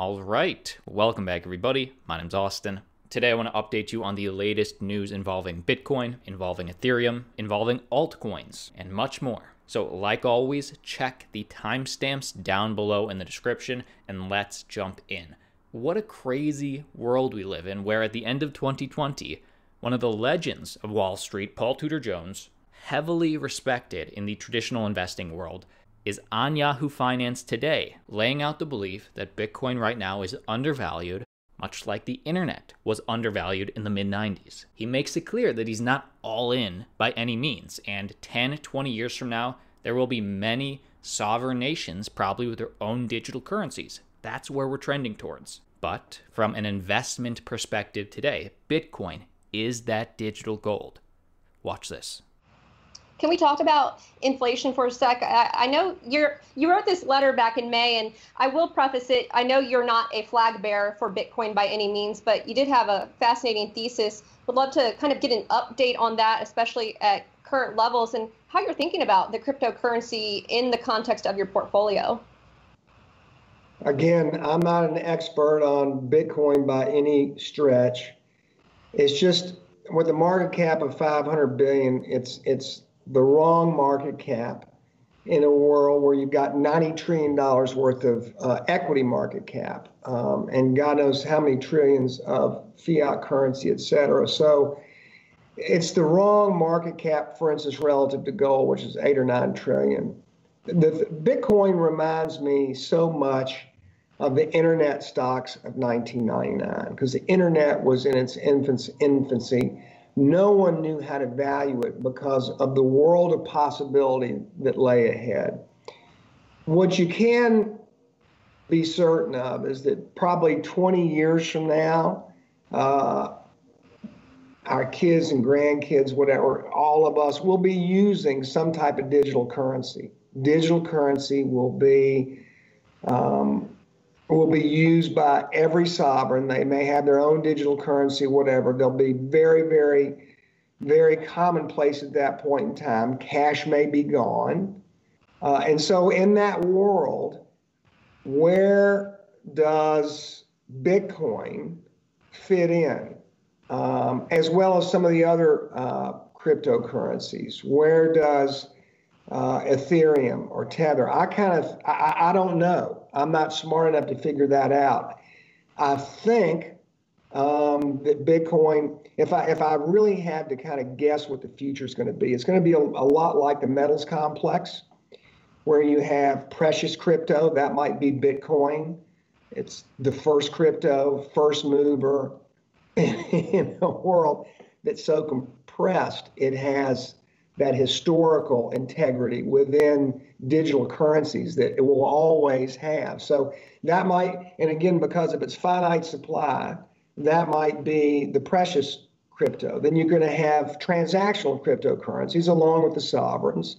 All right, welcome back, everybody. My name's Austin. Today, I want to update you on the latest news involving Bitcoin, involving Ethereum, involving altcoins, and much more. So, like always, check the timestamps down below in the description and let's jump in. What a crazy world we live in, where at the end of 2020, one of the legends of Wall Street, Paul Tudor Jones, heavily respected in the traditional investing world, is on Yahoo Finance today, laying out the belief that Bitcoin right now is undervalued, much like the internet was undervalued in the mid 90s. He makes it clear that he's not all in by any means, and 10, 20 years from now, there will be many sovereign nations, probably with their own digital currencies. That's where we're trending towards. But from an investment perspective today, Bitcoin is that digital gold. Watch this. Can we talk about inflation for a sec? I, I, know you're you wrote this letter back in May, and I will preface it. I know you're not a flag bearer for Bitcoin by any means, but you did have a fascinating thesis. Would love to kind of get an update on that, especially at current levels, and how you're thinking about the cryptocurrency in the context of your portfolio. Again, I'm not an expert on Bitcoin by any stretch. It's just with a market cap of 500 billion, it's it's the wrong market cap in a world where you've got 90 trillion dollars worth of uh, equity market cap um, and God knows how many trillions of fiat currency, et cetera. So it's the wrong market cap, for instance, relative to gold, which is eight or nine trillion. The, Bitcoin reminds me so much of the internet stocks of 1999 because the internet was in its infancy no one knew how to value it because of the world of possibility that lay ahead. What you can be certain of is that probably 20 years from now, uh, our kids and grandkids, whatever, all of us will be using some type of digital currency. Digital currency will be um, will be used by every sovereign. They may have their own digital currency, whatever. They'll be very, very, very commonplace at that point in time. Cash may be gone. Uh, and so, in that world, where does Bitcoin fit in, um, as well as some of the other uh, cryptocurrencies? Where does uh, Ethereum or Tether. I kind of, I, I don't know. I'm not smart enough to figure that out. I think um, that Bitcoin, if I if I really had to kind of guess what the future is going to be, it's going to be a, a lot like the metals complex, where you have precious crypto. That might be Bitcoin. It's the first crypto, first mover in a world that's so compressed. It has that historical integrity within digital currencies that it will always have. So that might, and again, because of its finite supply, that might be the precious crypto. Then you're going to have transactional cryptocurrencies along with the sovereigns,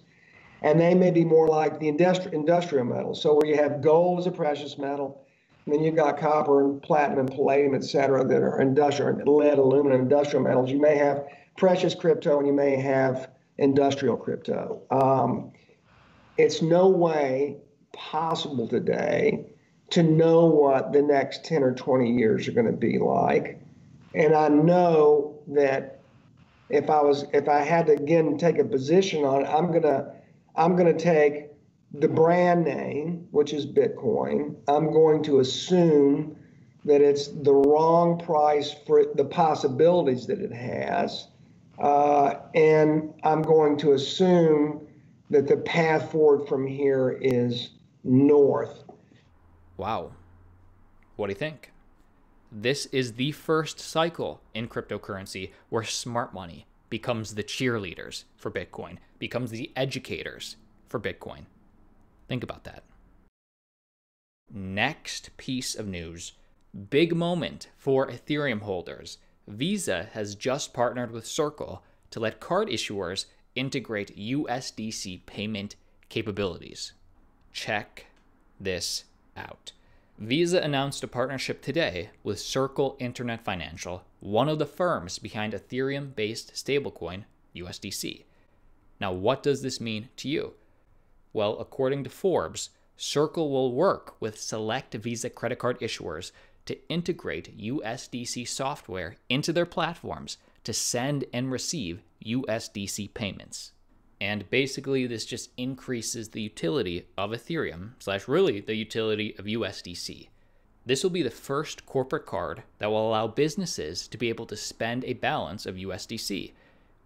and they may be more like the industri- industrial metals. So where you have gold as a precious metal, and then you've got copper and platinum, and palladium, et cetera, that are industrial, lead, aluminum, industrial metals. You may have precious crypto, and you may have industrial crypto. Um, it's no way possible today to know what the next 10 or 20 years are going to be like. And I know that if I was if I had to again take a position on it, I'm gonna I'm gonna take the brand name, which is Bitcoin. I'm going to assume that it's the wrong price for the possibilities that it has. Uh, and I'm going to assume that the path forward from here is north. Wow. What do you think? This is the first cycle in cryptocurrency where smart money becomes the cheerleaders for Bitcoin, becomes the educators for Bitcoin. Think about that. Next piece of news big moment for Ethereum holders Visa has just partnered with Circle to let card issuers integrate USDC payment capabilities. Check this out. Visa announced a partnership today with Circle Internet Financial, one of the firms behind Ethereum based stablecoin USDC. Now, what does this mean to you? Well, according to Forbes, Circle will work with select Visa credit card issuers to integrate USDC software into their platforms to send and receive USDC payments. And basically, this just increases the utility of Ethereum, slash, really the utility of USDC. This will be the first corporate card that will allow businesses to be able to spend a balance of USDC.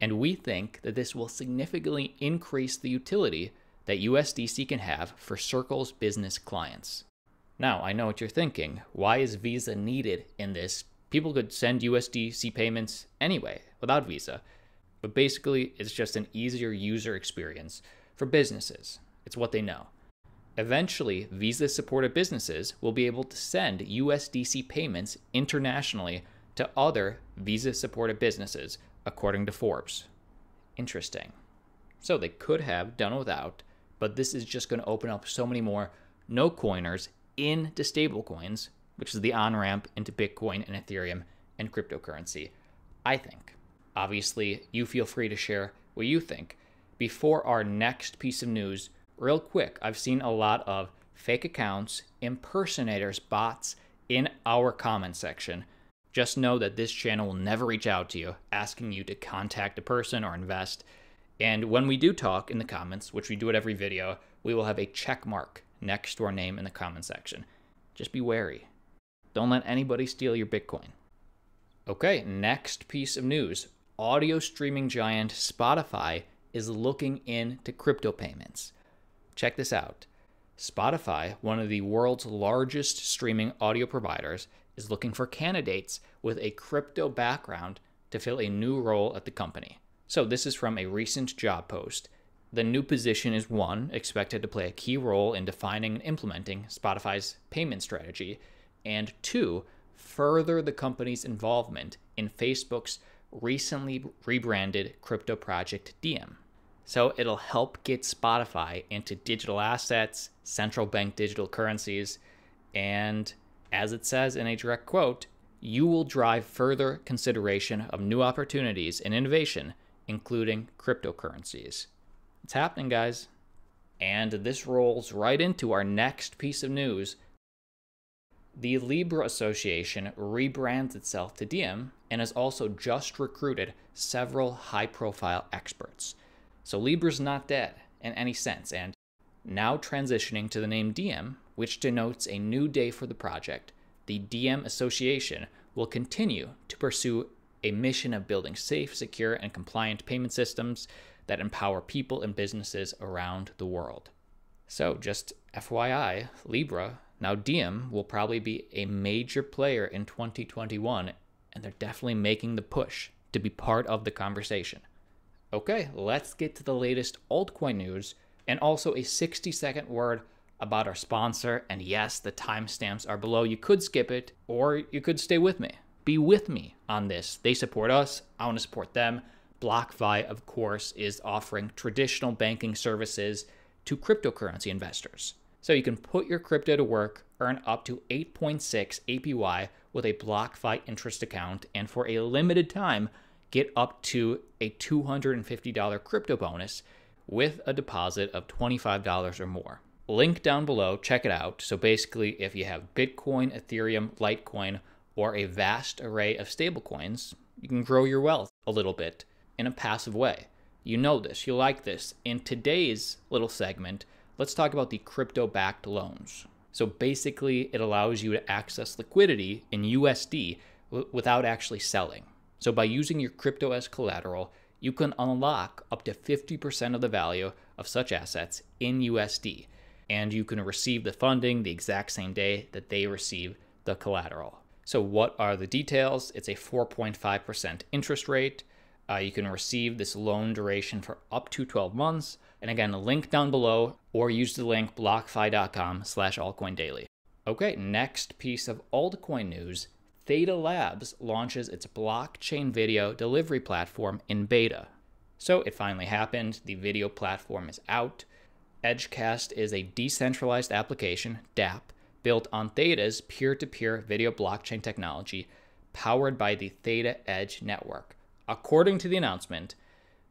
And we think that this will significantly increase the utility that USDC can have for Circle's business clients. Now, I know what you're thinking. Why is Visa needed in this? People could send USDC payments anyway without Visa. But basically, it's just an easier user experience for businesses. It's what they know. Eventually, Visa supported businesses will be able to send USDC payments internationally to other Visa supported businesses, according to Forbes. Interesting. So they could have done without, but this is just going to open up so many more no coiners into stablecoins, which is the on ramp into Bitcoin and Ethereum and cryptocurrency. I think. Obviously, you feel free to share what you think. Before our next piece of news, real quick, I've seen a lot of fake accounts, impersonators, bots in our comment section. Just know that this channel will never reach out to you asking you to contact a person or invest. And when we do talk in the comments, which we do at every video, we will have a check mark next to our name in the comment section. Just be wary. Don't let anybody steal your Bitcoin. Okay, next piece of news audio streaming giant Spotify is looking into crypto payments. Check this out. Spotify, one of the world's largest streaming audio providers, is looking for candidates with a crypto background to fill a new role at the company. So, this is from a recent job post. The new position is one expected to play a key role in defining and implementing Spotify's payment strategy, and two, further the company's involvement in Facebook's recently rebranded crypto project Diem. So it'll help get Spotify into digital assets, central bank digital currencies, and as it says in a direct quote, you will drive further consideration of new opportunities and innovation, including cryptocurrencies. It's happening, guys. And this rolls right into our next piece of news the Libra Association rebrands itself to Diem and has also just recruited several high profile experts. So Libra's not dead in any sense, and now transitioning to the name Diem, which denotes a new day for the project, the Diem Association will continue to pursue a mission of building safe, secure, and compliant payment systems that empower people and businesses around the world. So, just FYI, Libra now, Diem will probably be a major player in 2021, and they're definitely making the push to be part of the conversation. Okay, let's get to the latest altcoin news and also a 60 second word about our sponsor. And yes, the timestamps are below. You could skip it or you could stay with me. Be with me on this. They support us, I want to support them. BlockFi, of course, is offering traditional banking services to cryptocurrency investors. So you can put your crypto to work, earn up to 8.6 APY with a BlockFi interest account, and for a limited time, get up to a $250 crypto bonus with a deposit of $25 or more. Link down below, check it out. So basically, if you have Bitcoin, Ethereum, Litecoin, or a vast array of stablecoins, you can grow your wealth a little bit in a passive way. You know this, you like this. In today's little segment, let's talk about the crypto backed loans. So basically, it allows you to access liquidity in USD without actually selling. So by using your crypto as collateral, you can unlock up to 50% of the value of such assets in USD, and you can receive the funding the exact same day that they receive the collateral. So, what are the details? It's a 4.5% interest rate. Uh, you can receive this loan duration for up to 12 months. And again, a link down below, or use the link blockfi.com slash altcoindaily. Okay, next piece of altcoin news. Theta Labs launches its blockchain video delivery platform in beta. So it finally happened. The video platform is out. Edgecast is a decentralized application, DApp, built on Theta's peer to peer video blockchain technology powered by the Theta Edge network. According to the announcement,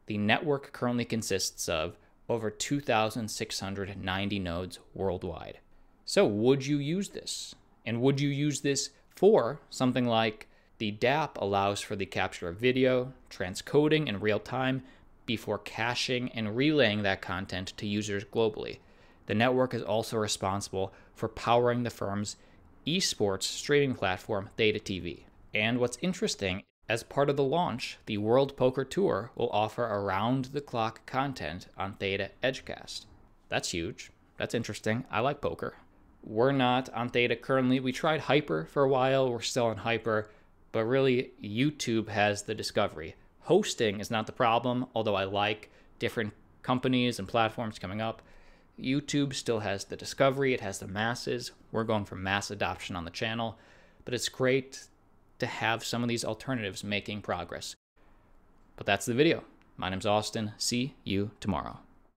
the network currently consists of over 2,690 nodes worldwide. So, would you use this? And would you use this for something like the DApp allows for the capture of video, transcoding in real time before caching and relaying that content to users globally. The network is also responsible for powering the firm's esports streaming platform, Theta TV. And what's interesting, as part of the launch, the World Poker Tour will offer around the clock content on Theta Edgecast. That's huge. That's interesting. I like poker. We're not on Theta currently. We tried Hyper for a while. We're still on Hyper, but really, YouTube has the discovery. Hosting is not the problem, although I like different companies and platforms coming up. YouTube still has the discovery, it has the masses. We're going for mass adoption on the channel, but it's great to have some of these alternatives making progress. But that's the video. My name's Austin. See you tomorrow.